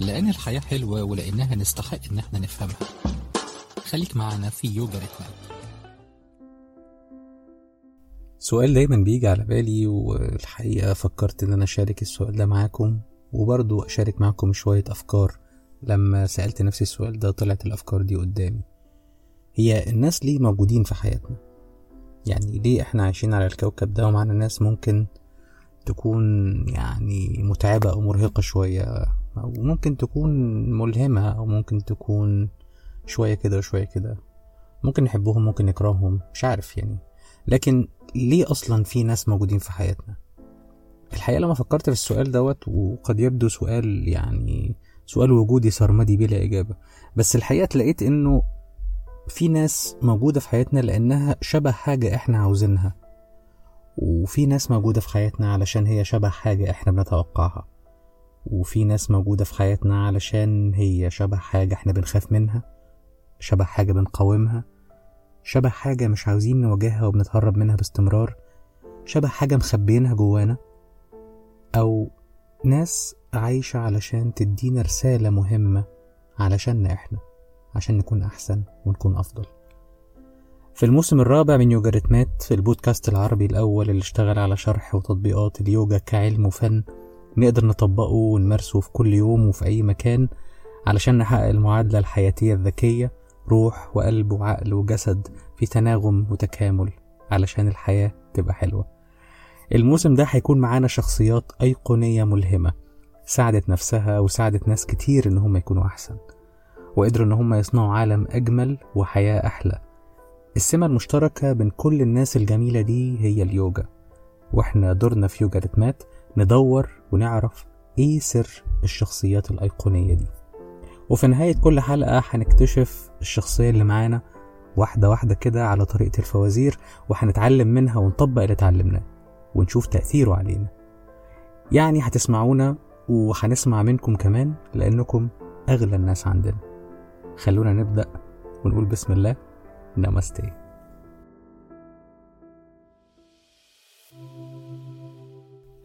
لأن الحياة حلوة ولأنها نستحق إن إحنا نفهمها. خليك معنا في يوجا ريتمات سؤال دايما بيجي على بالي والحقيقة فكرت إن أنا أشارك السؤال ده معاكم وبرضو أشارك معاكم شوية أفكار. لما سألت نفسي السؤال ده طلعت الأفكار دي قدامي. هي الناس ليه موجودين في حياتنا؟ يعني ليه إحنا عايشين على الكوكب ده؟ ومعنا ناس ممكن تكون يعني متعبة أو مرهقة شوية. أو ممكن تكون ملهمة أو ممكن تكون شوية كده وشوية كده. ممكن نحبهم ممكن نكرههم مش عارف يعني. لكن ليه أصلا في ناس موجودين في حياتنا؟ الحقيقة لما فكرت في السؤال دوت وقد يبدو سؤال يعني سؤال وجودي سرمدي بلا إجابة. بس الحقيقة لقيت إنه في ناس موجودة في حياتنا لأنها شبه حاجة إحنا عاوزينها. وفي ناس موجودة في حياتنا علشان هي شبه حاجة إحنا بنتوقعها. وفي ناس موجودة في حياتنا علشان هي شبه حاجة إحنا بنخاف منها شبه حاجة بنقاومها شبه حاجة مش عاوزين نواجهها وبنتهرب منها باستمرار شبه حاجة مخبيينها جوانا أو ناس عايشة علشان تدينا رسالة مهمة علشاننا إحنا عشان نكون أحسن ونكون أفضل. في الموسم الرابع من يوجا ريتمات في البودكاست العربي الأول اللي اشتغل على شرح وتطبيقات اليوجا كعلم وفن نقدر نطبقه ونمارسه في كل يوم وفي أي مكان علشان نحقق المعادلة الحياتية الذكية روح وقلب وعقل وجسد في تناغم وتكامل علشان الحياة تبقى حلوة. الموسم ده هيكون معانا شخصيات أيقونية ملهمة ساعدت نفسها وساعدت ناس كتير إن هم يكونوا أحسن وقدروا إن هم يصنعوا عالم أجمل وحياة أحلى. السمة المشتركة بين كل الناس الجميلة دي هي اليوجا وإحنا دورنا في يوجا ريتمات ندور ونعرف إيه سر الشخصيات الأيقونية دي. وفي نهاية كل حلقة هنكتشف الشخصية اللي معانا واحدة واحدة كده على طريقة الفوازير وهنتعلم منها ونطبق اللي اتعلمناه ونشوف تأثيره علينا. يعني هتسمعونا وهنسمع منكم كمان لأنكم أغلى الناس عندنا. خلونا نبدأ ونقول بسم الله. نمستي.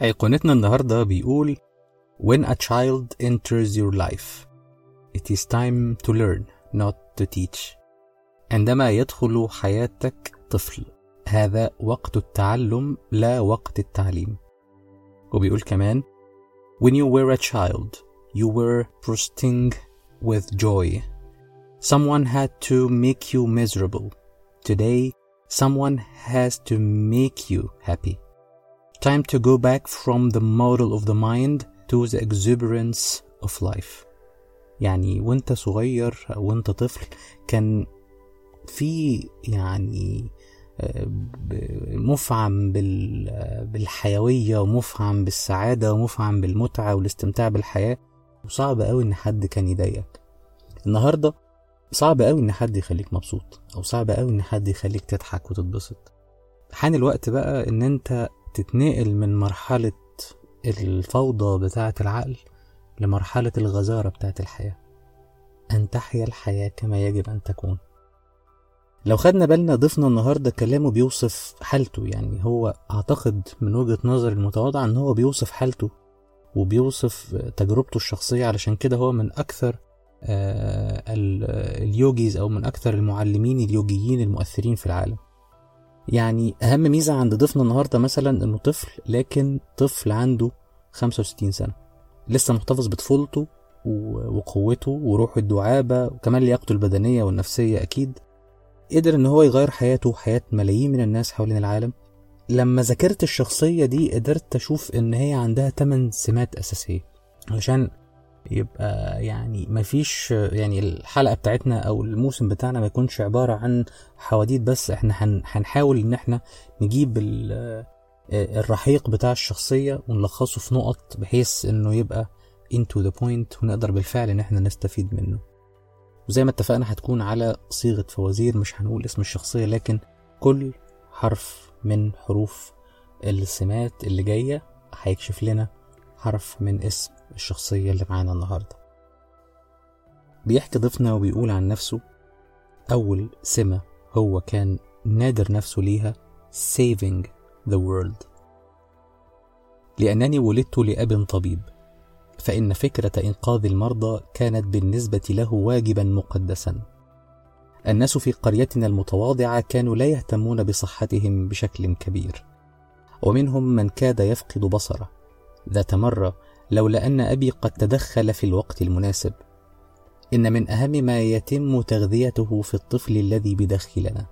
أيقونتنا النهاردة بيقول When a child enters your life it is time to learn not to teach عندما يدخل حياتك طفل هذا وقت التعلم لا وقت التعليم وبيقول كمان When you were a child you were bursting with joy Someone had to make you miserable. Today, someone has to make you happy. Time to go back from the model of the mind to the exuberance of life. يعني وانت صغير أو وانت طفل كان في يعني مفعم بالحيوية ومفعم بالسعادة ومفعم بالمتعة والاستمتاع بالحياة. وصعب قوي إن حد كان يضايقك. النهارده صعب قوي إن حد يخليك مبسوط أو صعب قوي إن حد يخليك تضحك وتتبسط. حان الوقت بقى إن أنت تتنقل من مرحلة الفوضى بتاعة العقل لمرحلة الغزارة بتاعة الحياة. أن تحيا الحياة كما يجب أن تكون. لو خدنا بالنا ضيفنا النهاردة كلامه بيوصف حالته يعني هو أعتقد من وجهة نظر المتواضعة أن هو بيوصف حالته وبيوصف تجربته الشخصية علشان كده هو من أكثر اليوجيز أو من أكثر المعلمين اليوجيين المؤثرين في العالم. يعني أهم ميزة عند ضيفنا النهاردة مثلا إنه طفل لكن طفل عنده 65 سنة. لسه محتفظ بطفولته وقوته وروحه الدعابة وكمان لياقته البدنية والنفسية أكيد. قدر إن هو يغير حياته وحياة ملايين من الناس حوالين العالم. لما ذاكرت الشخصية دي قدرت أشوف إن هي عندها 8 سمات أساسية. علشان يبقى يعني مفيش يعني الحلقة بتاعتنا أو الموسم بتاعنا ما يكونش عبارة عن حواديت بس. إحنا هنحاول إن إحنا نجيب الرحيق بتاع الشخصية ونلخصه في نقط بحيث إنه يبقى into the point ونقدر بالفعل إن إحنا نستفيد منه. وزي ما اتفقنا هتكون على صيغة فوازير مش هنقول اسم الشخصية لكن كل حرف من حروف السمات اللي جاية هيكشف لنا حرف من اسم. الشخصية اللي معانا النهاردة. بيحكي ضيفنا وبيقول عن نفسه. أول سمة هو كان نادر نفسه ليها saving the world. لأنني ولدت لأب طبيب فإن فكرة إنقاذ المرضى كانت بالنسبة له واجبا مقدسا. الناس في قريتنا المتواضعة كانوا لا يهتمون بصحتهم بشكل كبير. ومنهم من كاد يفقد بصره. ذات مرة لولا أن أبي قد تدخل في الوقت المناسب. إن من أهم ما يتم تغذيته في الطفل الذي بداخلنا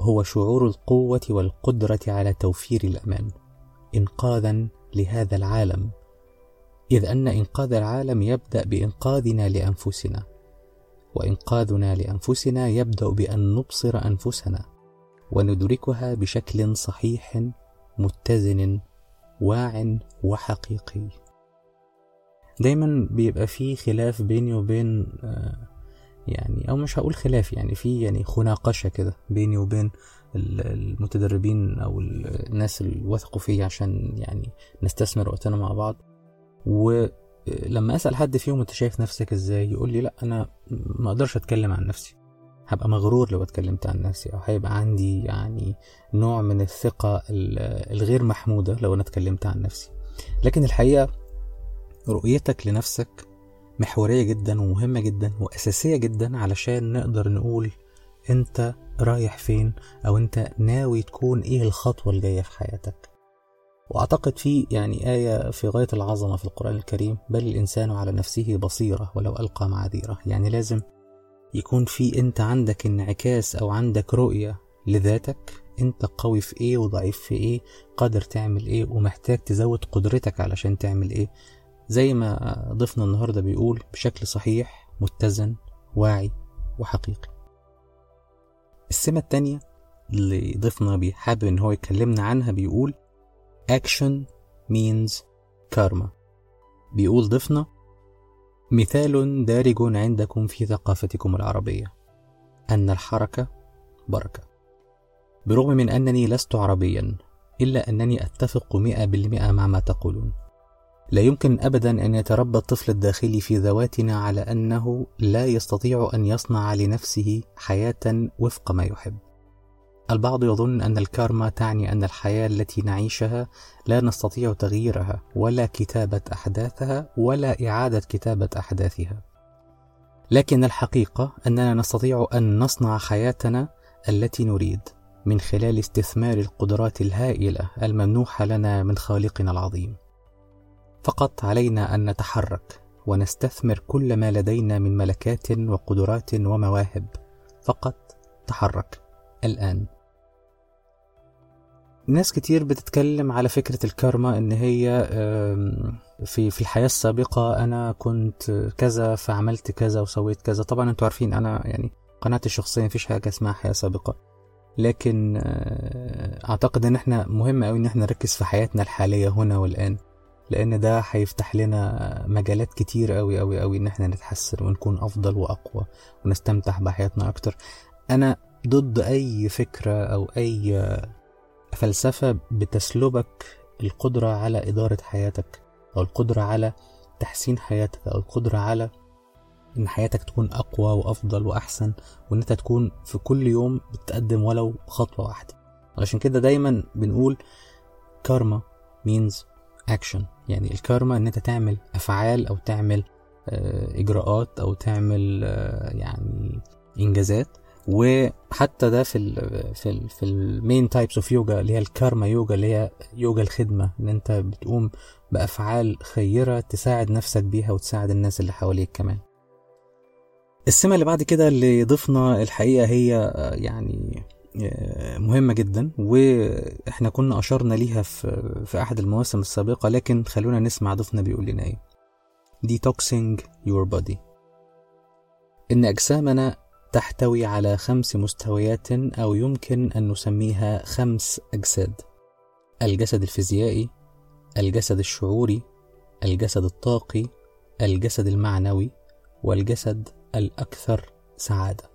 هو شعور القوة والقدرة على توفير الأمان إنقاذا لهذا العالم. إذ أن إنقاذ العالم يبدأ بإنقاذنا لأنفسنا وإنقاذنا لأنفسنا يبدأ بأن نبصر أنفسنا وندركها بشكل صحيح متزن واع وحقيقي. دايما بيبقى في خلاف بيني وبين آه، يعني أو مش هقول خلاف يعني في يعني خناقشة كده بيني وبين المتدربين أو الناس اللي وثقوا فيا عشان يعني نستثمر وقتنا مع بعض. ولما أسأل حد فيهم أنت شايف نفسك إزاي؟ يقول لي لا أنا ما أقدرش أتكلم عن نفسي. هبقى مغرور لو اتكلمت عن نفسي أو هيبقى عندي يعني نوع من الثقة الغير محمودة لو أنا اتكلمت عن نفسي. لكن الحقيقة رؤيتك لنفسك محورية جدا ومهمة جدا وأساسية جدا علشان نقدر نقول أنت رايح فين أو أنت ناوي تكون إيه الخطوة الجاية في حياتك. وأعتقد في يعني آية في غاية العظمة في القرآن الكريم بل الإنسان على نفسه بصيرة ولو ألقى معاذيره. يعني لازم يكون في أنت عندك انعكاس أو عندك رؤية لذاتك أنت قوي في إيه وضعيف في إيه قادر تعمل إيه ومحتاج تزود قدرتك علشان تعمل إيه. زي ما ضيفنا النهاردة بيقول بشكل صحيح متزن واعي وحقيقي. السمة التانية اللي ضيفنا بيحابب إن هو يكلمنا عنها بيقول action means karma. بيقول ضيفنا مثال دارج عندكم في ثقافتكم العربية. أن الحركة بركة. برغم من أنني لست عربيا إلا أنني أتفق مئة بالمئة مع ما تقولون. لا يمكن أبدا أن يتربى الطفل الداخلي في ذواتنا على أنه لا يستطيع أن يصنع لنفسه حياة وفق ما يحب. البعض يظن أن الكارما تعني أن الحياة التي نعيشها لا نستطيع تغييرها ولا كتابة أحداثها ولا إعادة كتابة أحداثها. لكن الحقيقة أننا نستطيع أن نصنع حياتنا التي نريد من خلال استثمار القدرات الهائلة الممنوحة لنا من خالقنا العظيم. فقط علينا أن نتحرك ونستثمر كل ما لدينا من ملكات وقدرات ومواهب فقط تحرك الآن ناس كتير بتتكلم على فكرة الكارما إن هي في في الحياة السابقة أنا كنت كذا فعملت كذا وسويت كذا. طبعا أنتوا عارفين أنا يعني قناعتي الشخصية مفيش حاجة اسمها حياة سابقة. لكن آه، أعتقد إن إحنا مهم قوي إن إحنا نركز في حياتنا الحالية هنا والآن. لأن ده هيفتح لنا مجالات كتير قوي قوي قوي إن إحنا نتحسن ونكون أفضل وأقوى ونستمتع بحياتنا أكتر. أنا ضد أي فكرة أو أي فلسفة بتسلبك القدرة على إدارة حياتك أو القدرة على تحسين حياتك أو القدرة على إن حياتك تكون أقوى وأفضل وأحسن وإن أنت تكون في كل يوم بتقدم ولو خطوة واحدة. علشان كده دايما بنقول كارما means action يعني الكارما إن أنت تعمل أفعال أو تعمل آه، إجراءات أو تعمل آه، يعني إنجازات. وحتى ده في ال في ال في ال main types of yoga اللي هي الكارما يوجا اللي هي يوجا الخدمة إن أنت بتقوم بأفعال خيرة تساعد نفسك بيها وتساعد الناس اللي حواليك كمان. السمة اللي بعد كده اللي ضفنا الحقيقة هي آه، يعني مهمة جدا وإحنا كنا أشرنا ليها في, في أحد المواسم السابقة لكن خلونا نسمع ضيفنا بيقول لنا إيه. Detoxing your body. إن أجسامنا تحتوي على خمس مستويات أو يمكن أن نسميها خمس أجساد. الجسد الفيزيائي الجسد الشعوري الجسد الطاقي الجسد المعنوي والجسد الأكثر سعادة.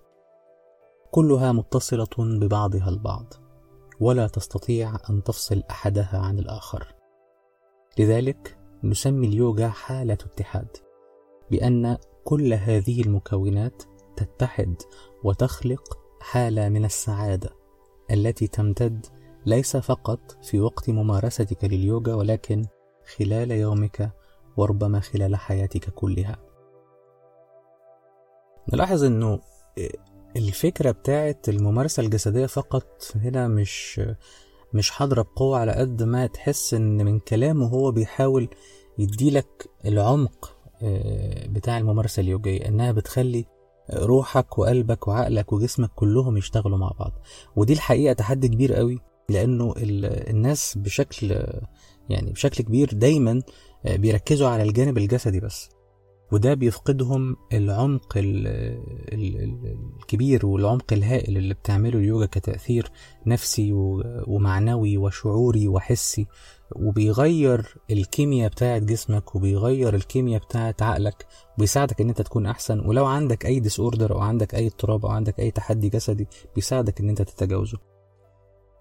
كلها متصلة ببعضها البعض ولا تستطيع أن تفصل أحدها عن الآخر. لذلك نسمي اليوغا حالة اتحاد بأن كل هذه المكونات تتحد وتخلق حالة من السعادة التي تمتد ليس فقط في وقت ممارستك لليوغا ولكن خلال يومك وربما خلال حياتك كلها. نلاحظ إنه الفكرة بتاعت الممارسة الجسدية فقط هنا مش مش حاضرة بقوة على قد ما تحس إن من كلامه هو بيحاول يديلك العمق آه، بتاع الممارسة اليوجية إنها بتخلي روحك وقلبك وعقلك وجسمك كلهم يشتغلوا مع بعض. ودي الحقيقة تحدي كبير قوي لأنه الناس بشكل يعني بشكل كبير دايما آه، بيركزوا على الجانب الجسدي بس. وده بيفقدهم العمق الكبير والعمق الهائل اللي بتعمله اليوجا كتأثير نفسي ومعنوي وشعوري وحسي. وبيغير الكيمياء بتاعت جسمك وبيغير الكيمياء بتاعت عقلك وبيساعدك إن أنت تكون أحسن. ولو عندك أي disorder أو عندك أي اضطراب أو عندك أي تحدي جسدي بيساعدك إن أنت تتجاوزه.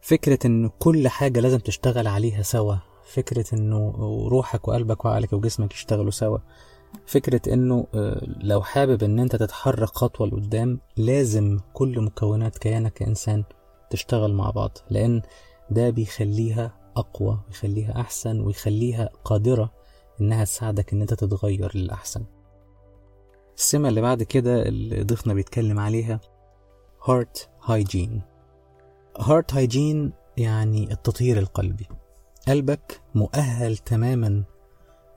فكرة إن كل حاجة لازم تشتغل عليها سوا. فكرة انه روحك وقلبك وعقلك وجسمك يشتغلوا سوا. فكرة انه آه، لو حابب إن أنت تتحرك خطوة لقدام لازم كل مكونات كيانك كإنسان تشتغل مع بعض. لأن ده بيخليها أقوى ويخليها أحسن ويخليها قادرة إنها تساعدك إن أنت تتغير للأحسن. السمة اللي بعد كده اللي ضيفنا بيتكلم عليها heart hygiene. heart hygiene يعني التطهير القلبي. قلبك مؤهل تماما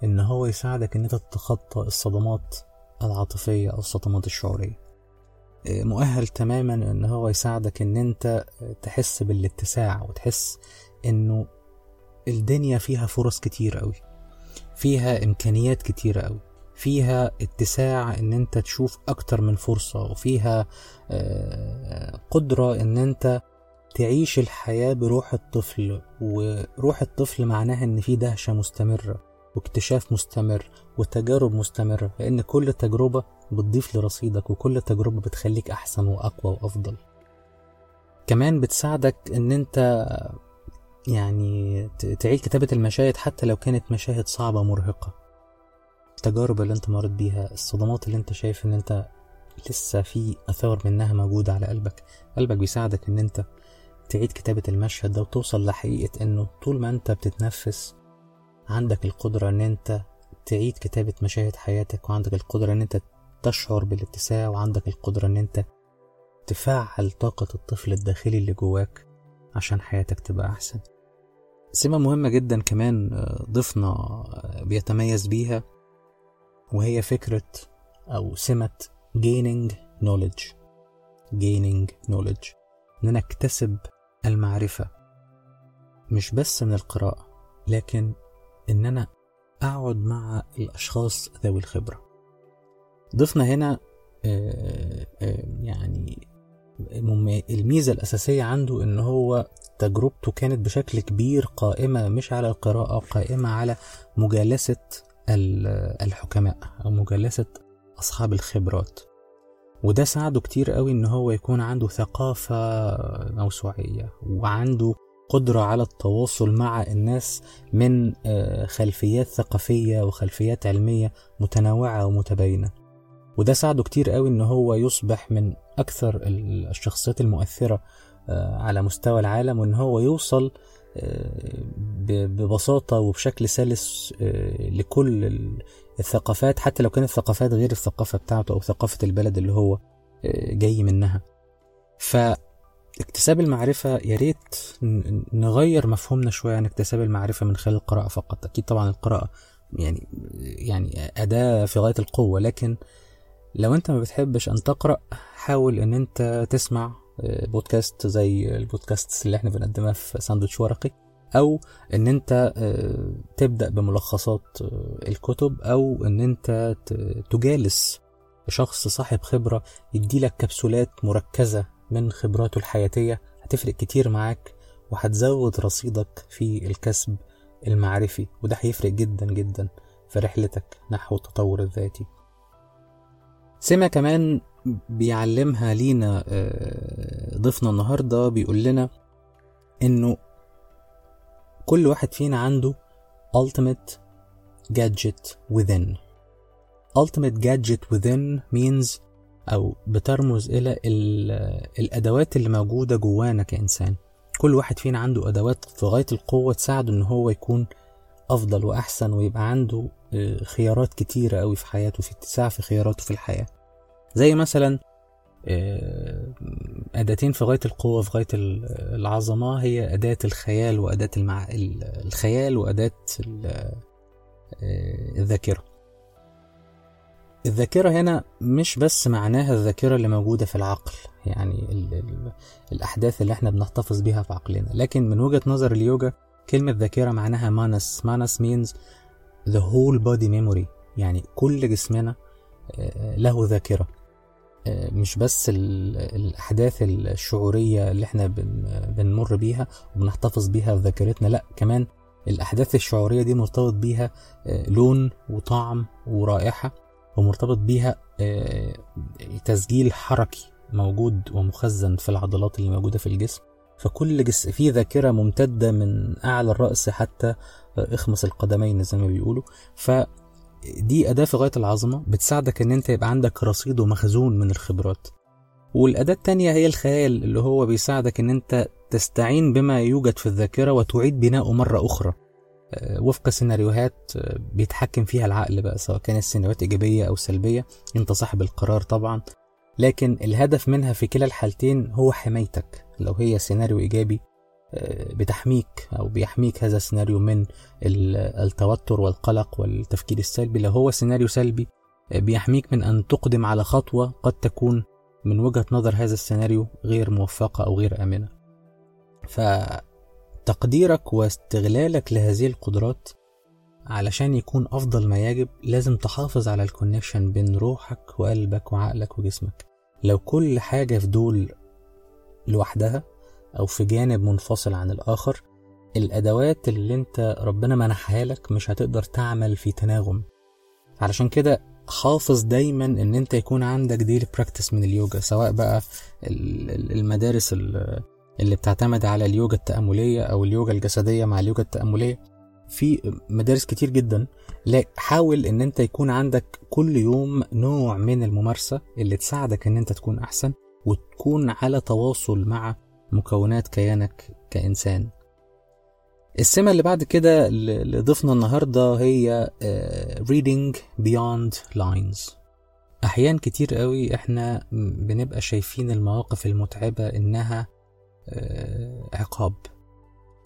إن هو يساعدك إن أنت تتخطى الصدمات العاطفية أو الصدمات الشعورية. مؤهل تماما إن هو يساعدك إن أنت تحس بالاتساع وتحس إنه الدنيا فيها فرص كتير قوي فيها إمكانيات كتيرة قوي فيها اتساع إن أنت تشوف أكتر من فرصة وفيها آه، قدرة إن أنت تعيش الحياة بروح الطفل وروح الطفل معناها إن في دهشة مستمرة واكتشاف مستمر وتجارب مستمرة لأن كل تجربة بتضيف لرصيدك وكل تجربة بتخليك أحسن وأقوى وأفضل. كمان بتساعدك إن أنت يعني تعيد كتابة المشاهد حتى لو كانت مشاهد صعبة مرهقة. التجارب اللي انت مريت بيها الصدمات اللي انت شايف ان انت لسه في آثار منها موجودة على قلبك قلبك بيساعدك ان انت تعيد كتابة المشهد ده وتوصل لحقيقة انه طول ما انت بتتنفس عندك القدرة ان انت تعيد كتابة مشاهد حياتك وعندك القدرة ان انت تشعر بالاتساع وعندك القدرة ان انت تفعل طاقة الطفل الداخلي اللي جواك عشان حياتك تبقى أحسن. سمة مهمة جدا كمان آه، ضفنا آه، بيتميز بيها وهي فكرة أو سمة gaining knowledge. gaining knowledge. إن أنا أكتسب المعرفة. مش بس من القراءة لكن إن أنا أقعد مع الأشخاص ذوي الخبرة. ضفنا هنا آه، الميزة الأساسية عنده إن هو تجربته كانت بشكل كبير قائمة مش على القراءة قائمة على مجالسة الحكماء أو مجالسة أصحاب الخبرات. وده ساعده كتير قوي إن هو يكون عنده ثقافة موسوعية وعنده قدرة على التواصل مع الناس من آه، خلفيات ثقافية وخلفيات علمية متنوعة ومتباينة. وده ساعده كتير قوي إن هو يصبح من أكثر الشخصيات المؤثرة آه، على مستوى العالم وإن هو يوصل آه، ببساطة وبشكل سلس آه، لكل الثقافات حتى لو كانت ثقافات غير الثقافة بتاعته أو ثقافة البلد اللي هو جاي منها. فاكتساب المعرفة يا ريت نغير مفهومنا شوية عن اكتساب المعرفة من خلال القراءة فقط. أكيد طبعا القراءة يعني يعني أداة في غاية القوة لكن لو أنت ما بتحبش أن تقرأ حاول أن أنت تسمع بودكاست زي البودكاست اللي إحنا بنقدمها في ساندوتش ورقي أو ان انت آه، تبدأ بملخصات آه، الكتب أو ان انت تجالس شخص صاحب خبرة يديلك كبسولات مركزة من خبراته الحياتية هتفرق كتير معاك وهتزود رصيدك في الكسب المعرفي وده هيفرق جدا جدا في رحلتك نحو التطور الذاتي. سمة كمان بيعلمها لينا آه، ضيفنا النهاردة بيقول لنا إنه كل واحد فينا عنده ultimate gadget within. ultimate gadget within means أو بترمز إلى الأدوات اللي موجودة جوانا كإنسان. كل واحد فينا عنده أدوات في غاية القوة تساعده إن هو يكون أفضل وأحسن ويبقى عنده آه، خيارات كتيرة قوي في حياته في اتساع في خياراته في الحياة. زي مثلا آه، أداتين في غاية القوة في غاية ال- العظمة هي أداة الخيال وأداة المع... ال- الخيال وأداة آه، الذاكرة. الذاكرة هنا مش بس معناها الذاكرة اللي موجودة في العقل يعني ال ال الأحداث اللي إحنا بنحتفظ بيها في عقلنا لكن من وجهة نظر اليوجا كلمة ذاكرة معناها مانس. مانس means the whole body memory. يعني كل جسمنا آه، له ذاكرة. آه، مش بس ال- الأحداث الشعورية اللي إحنا بن- بنمر بيها وبنحتفظ بيها في ذاكرتنا لأ كمان الأحداث الشعورية دي مرتبط بيها آه، لون وطعم ورائحة ومرتبط بيها تسجيل حركي موجود ومخزن في العضلات اللي موجودة في الجسم. فكل جسم فيه ذاكرة ممتدة من أعلى الرأس حتى آه، إخمص القدمين زي ما بيقولوا. فدي أداة في غاية العظمة بتساعدك إن أنت يبقى عندك رصيد ومخزون من الخبرات. والأداة التانية هي الخيال اللي هو بيساعدك إن أنت تستعين بما يوجد في الذاكرة وتعيد بناؤه مرة أخرى. آه، وفق سيناريوهات آه، بيتحكم فيها العقل بقى سواء كانت سيناريوهات إيجابية أو سلبية. أنت صاحب القرار طبعا. لكن الهدف منها في كلا الحالتين هو حمايتك. لو هي سيناريو إيجابي آه، بتحميك أو بيحميك هذا السيناريو من ال- التوتر والقلق والتفكير السلبي. لو هو سيناريو سلبي آه، بيحميك من أن تقدم على خطوة قد تكون من وجهة نظر هذا السيناريو غير موفقة أو غير آمنة. فتقديرك واستغلالك لهذه القدرات علشان يكون أفضل ما يجب لازم تحافظ على ال connection بين روحك وقلبك وعقلك وجسمك. لو كل حاجة في دول لوحدها أو في جانب منفصل عن الآخر الأدوات اللي أنت ربنا منحها لك مش هتقدر تعمل في تناغم. علشان كده حافظ دايما إن أنت يكون عندك daily practice من اليوجا سواء بقى ال- ال- المدارس ال- اللي بتعتمد على اليوجا التأملية أو اليوجا الجسدية مع اليوجا التأملية. في مدارس كتير جدا لا حاول إن أنت يكون عندك كل يوم نوع من الممارسة اللي تساعدك إن أنت تكون أحسن. وتكون على تواصل مع مكونات كيانك كإنسان. السمة اللي بعد كده اللي ضفنا النهاردة هي آه، reading beyond lines. أحيان كتير قوي إحنا بنبقى شايفين المواقف المتعبة إنها آه، عقاب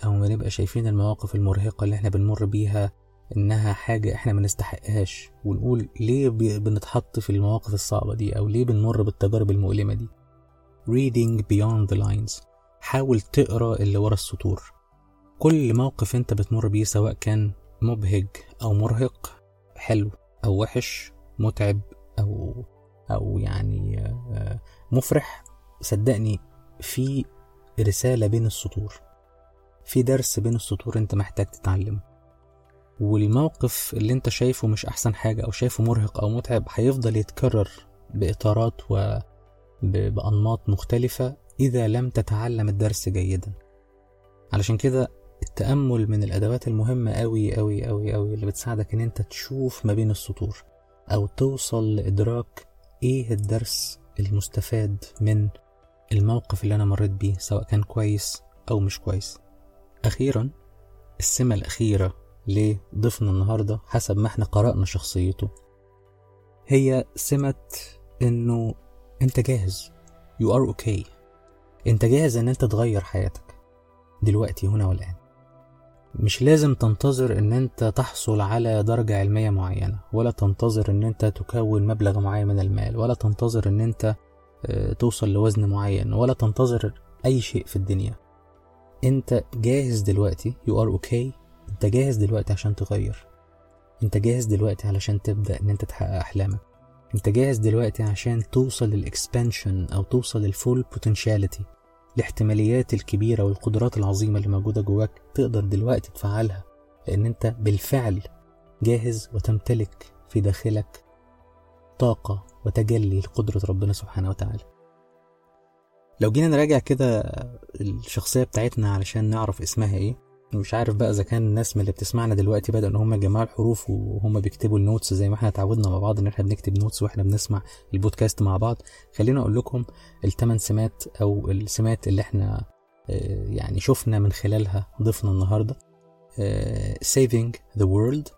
أو بنبقى شايفين المواقف المرهقة اللي إحنا بنمر بيها إنها حاجة إحنا ما نستحقهاش. ونقول ليه بنتحط في المواقف الصعبة دي أو ليه بنمر بالتجارب المؤلمة دي. Reading beyond the lines. حاول تقرأ اللي ورا السطور. كل موقف انت بتمر بيه سواء كان مبهج أو مرهق حلو أو وحش متعب أو أو يعني آه، مفرح صدقني في رسالة بين السطور. في درس بين السطور انت محتاج تتعلمه. والموقف اللي انت شايفه مش أحسن حاجة أو شايفه مرهق أو متعب هيفضل يتكرر بإطارات وبأنماط مختلفة إذا لم تتعلم الدرس جيدا. علشان كده التأمل من الأدوات المهمة أوي أوي أوي أوي اللي بتساعدك إن أنت تشوف ما بين السطور أو توصل لإدراك إيه الدرس المستفاد من الموقف اللي أنا مريت بيه سواء كان كويس أو مش كويس. أخيرا السمة الأخيرة لضيفنا النهاردة حسب ما إحنا قرأنا شخصيته. هي سمة إنه أنت جاهز. You are okay. أنت جاهز إن أنت تغير حياتك. دلوقتي هنا والآن. مش لازم تنتظر ان انت تحصل على درجة علمية معينة ولا تنتظر ان انت تكون مبلغ معين من المال ولا تنتظر ان انت آه، توصل لوزن معين ولا تنتظر اي شيء في الدنيا. انت جاهز دلوقتي. You are okay. انت جاهز دلوقتي عشان تغير. انت جاهز دلوقتي علشان تبدأ ان انت تحقق أحلامك. انت جاهز دلوقتي عشان توصل لل expansion أو توصل لل full potentiality الاحتماليات الكبيرة والقدرات العظيمة اللي موجودة جواك تقدر دلوقتي تفعلها لأن أنت بالفعل جاهز وتمتلك في داخلك طاقة وتجلي لقدرة ربنا سبحانه وتعالى. لو جينا نراجع كده الشخصية بتاعتنا علشان نعرف اسمها إيه مش عارف بقى إذا كان الناس من اللي بتسمعنا دلوقتي بدأوا إن هم يجمعوا الحروف وهم بيكتبوا ال notes زي ما إحنا اتعودنا مع بعض إن إحنا بنكتب notes وإحنا بنسمع البودكاست مع بعض. خلينا أقول لكم الثمان سمات أو السمات اللي إحنا آه، يعني شفنا من خلالها ضيفنا النهارده آه saving the world.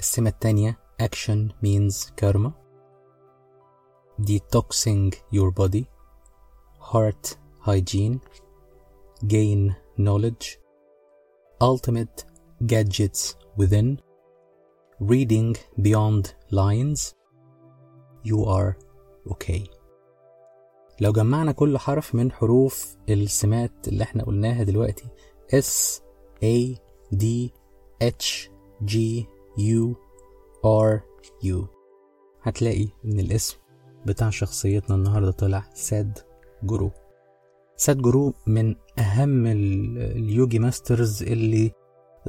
السمة التانية action means karma. detoxing your body. heart hygiene. gain knowledge. Ultimate gadgets within reading beyond lines you are okay. لو جمعنا كل حرف من حروف السمات اللي إحنا قلناها دلوقتي S A D H G U R U هتلاقي إن الاسم بتاع شخصيتنا النهارده طلع سادجرو سادجرو من ال- ال yogi masters اللي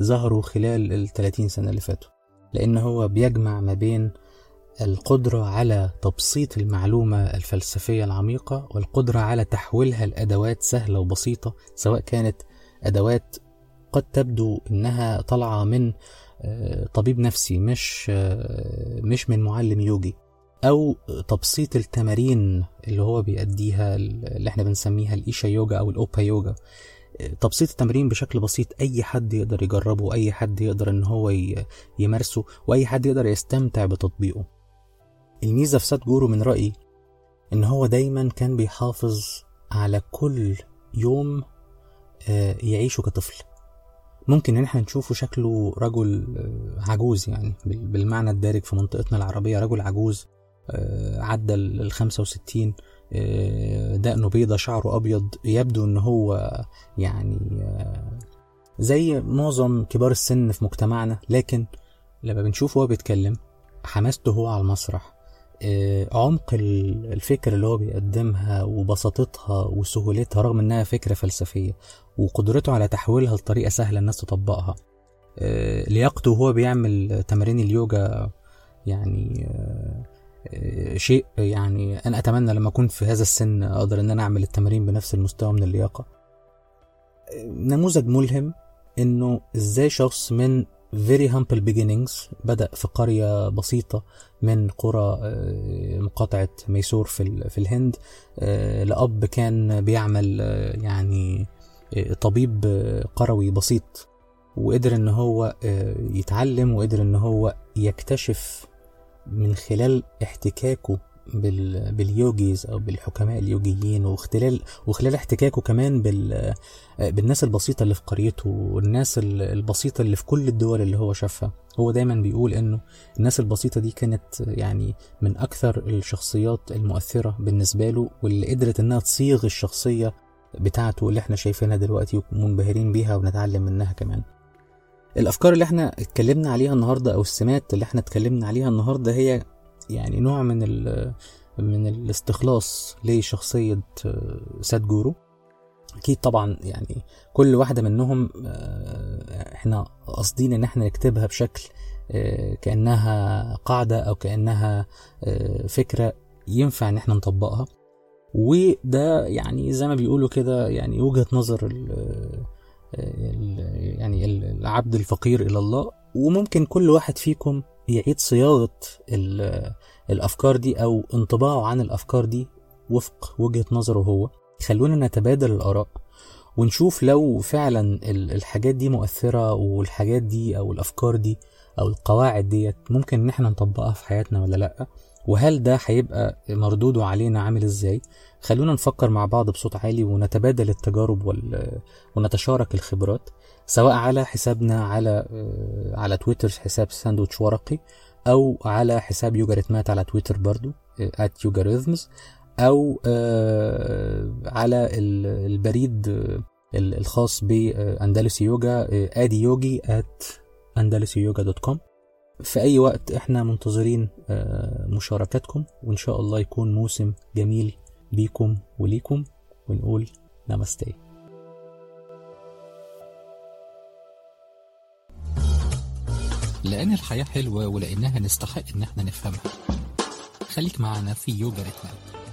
ظهروا خلال ال 30 سنة اللي فاتوا لأن هو بيجمع ما بين القدرة على تبسيط المعلومة الفلسفية العميقة والقدرة على تحويلها لأدوات سهلة وبسيطة سواء كانت أدوات قد تبدو إنها طالعة من آه، طبيب نفسي مش آه، مش من معلم يوجي. أو تبسيط التمارين اللي هو بيأديها اللي إحنا بنسميها الإيشا يوجا أو الأوبا يوجا. تبسيط التمرين بشكل بسيط أي حد يقدر يجربه أي حد يقدر إن هو يمارسه وأي حد يقدر يستمتع بتطبيقه. الميزة في ساتجورو من رأيي إن هو دايما كان بيحافظ على كل يوم آه، يعيشه كطفل. ممكن إن إحنا نشوفه شكله رجل آه، عجوز يعني بال- بالمعنى الدارج في منطقتنا العربية رجل عجوز. عدى ال 65 آه، دقنه بيضة شعره أبيض يبدو إن هو يعني آه، زي معظم كبار السن في مجتمعنا. لكن لما بنشوفه هو بيتكلم حماسته هو على المسرح. آه، عمق ال- الفكرة اللي هو بيقدمها وبساطتها وسهولتها رغم إنها فكرة فلسفية وقدرته على تحويلها لطريقة سهلة الناس تطبقها. آه، لياقته وهو بيعمل تمارين اليوجا يعني آه، آه، شيء يعني أنا أتمنى لما أكون في هذا السن أقدر أن أنا أعمل التمارين بنفس المستوى من اللياقة. نموذج ملهم إنه إزاي شخص من very humble beginnings بدأ في قرية بسيطة من قرى آه، مقاطعة ميسور في في الهند آه، لأب كان بيعمل آه، يعني طبيب قروي بسيط وقدر إن هو يتعلم وقدر إن هو يكتشف من خلال احتكاكه بال... باليوجيز أو بالحكماء اليوجيين واختلال وخلال احتكاكه كمان بال... بالناس البسيطة اللي في قريته والناس ال- البسيطة اللي في كل الدول اللي هو شافها. هو دايما بيقول إنه الناس البسيطة دي كانت يعني من أكثر الشخصيات المؤثرة بالنسبة له واللي قدرت إنها تصيغ الشخصية بتاعته اللي إحنا شايفينها دلوقتي ومنبهرين بيها ونتعلم منها كمان. الأفكار اللي إحنا اتكلمنا عليها النهارده أو السمات اللي إحنا اتكلمنا عليها النهارده هي يعني نوع من ال من الاستخلاص لشخصية آه، سادجورو أكيد طبعا يعني كل واحدة منهم آه، إحنا قاصدين إن إحنا نكتبها بشكل آه، كأنها قاعدة أو كأنها آه، فكرة ينفع إن إحنا نطبقها. وده يعني زي ما بيقولوا كده يعني وجهة نظر ال- يعني ال- العبد الفقير إلى الله وممكن كل واحد فيكم يعيد صياغة ال- الأفكار دي أو انطباعه عن الأفكار دي وفق وجهة نظره هو. خلونا نتبادل الآراء ونشوف لو فعلا ال- الحاجات دي مؤثرة والحاجات دي أو الأفكار دي أو القواعد ديت ممكن إن إحنا نطبقها في حياتنا ولا لأ. وهل ده هيبقى مردوده علينا عامل إزاي؟ خلونا نفكر مع بعض بصوت عالي ونتبادل التجارب وال... ونتشارك الخبرات سواء على حسابنا على آه، على تويتر حساب ساندوتش ورقي أو على حساب يوجا ريزمز على تويتر برضو at يوجا ريزمز أو آه، على ال- البريد آه، ال- الخاص باندلسي يوجا آدي يوجي at andalusiyyoga.com في أي وقت إحنا منتظرين آه، مشاركاتكم وإن شاء الله يكون موسم جميل بيكم وليكم ونقول نامستي لأن الحياة حلوة ولأنها نستحق إن إحنا نفهمها. خليك معنا في يوجا ريتمات